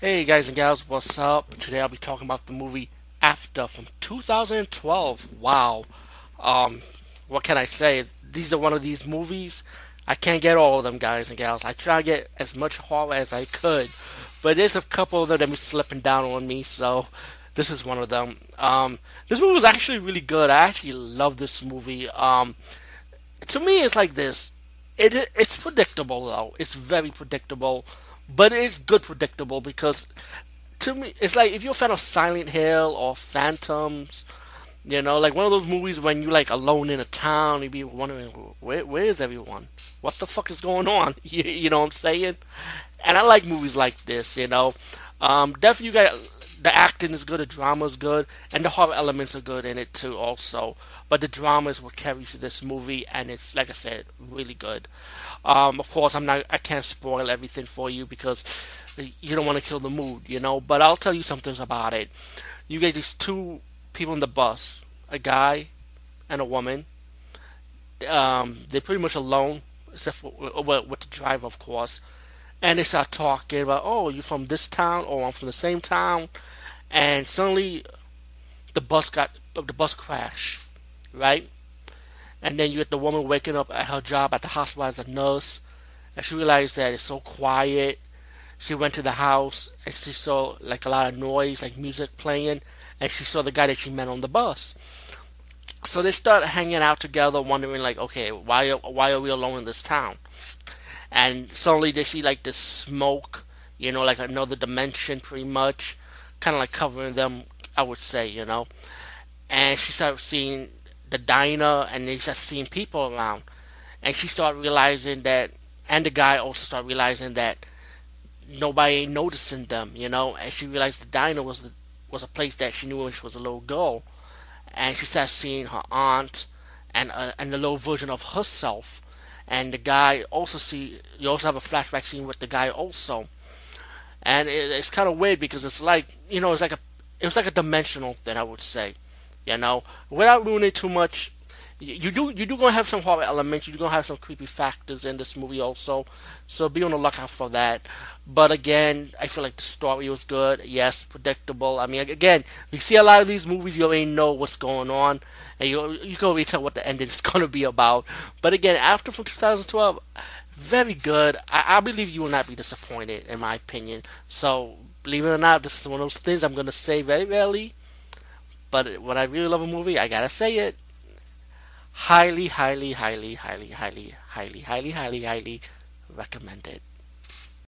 Hey guys and gals, what's up? Today I'll be talking about the movie After from 2012. Wow. Um, what can I say? These are one of these movies. I can't get all of them, guys and gals. I try to get as much horror as I could, but there's a couple of them that be slipping down on me, so this is one of them. Um, this movie was actually really good. I actually love this movie. Um, to me, it's like this. It it's predictable though. It's very predictable but it's good predictable because to me it's like if you're a fan of Silent Hill or Phantoms, you know, like one of those movies when you're like alone in a town, you'd be wondering where where is everyone? What the fuck is going on? You, you know what I'm saying? And I like movies like this, you know. Um, definitely you got the acting is good, the drama is good, and the horror elements are good in it too also. But the drama is what carries this movie, and it's like I said, really good. Um, of course, I'm not, I can't spoil everything for you because you don't want to kill the mood, you know. But I'll tell you something about it. You get these two people in the bus, a guy and a woman. Um, they're pretty much alone, except for with the driver, of course. And they start talking about, oh, you from this town? Oh, I'm from the same town. And suddenly, the bus got the bus crashed, right? And then you get the woman waking up at her job at the hospital as a nurse, and she realized that it's so quiet. She went to the house and she saw like a lot of noise, like music playing, and she saw the guy that she met on the bus. So they start hanging out together, wondering like, okay, why why are we alone in this town? And suddenly they see like this smoke, you know, like another dimension, pretty much, kind of like covering them. I would say, you know. And she started seeing the diner and they just seeing people around. And she started realizing that, and the guy also started realizing that nobody ain't noticing them, you know. And she realized the diner was the, was a place that she knew when she was a little girl. And she started seeing her aunt and uh, and the little version of herself. And the guy also see you also have a flashback scene with the guy also. And it, it's kind of weird because it's like you know it's like a it was like a dimensional thing I would say. You know, without ruining too much, you do you do gonna have some horror elements. You're gonna have some creepy factors in this movie also, so be on the lookout for that. But again, I feel like the story was good. Yes, predictable. I mean, again, you see a lot of these movies, you already know what's going on, and you you can already tell what the ending is gonna be about. But again, after from 2012, very good. I, I believe you will not be disappointed, in my opinion. So, believe it or not, this is one of those things I'm gonna say very rarely but when I really love a movie, I gotta say it. Highly, highly, highly, highly, highly, highly, highly, highly, highly recommended.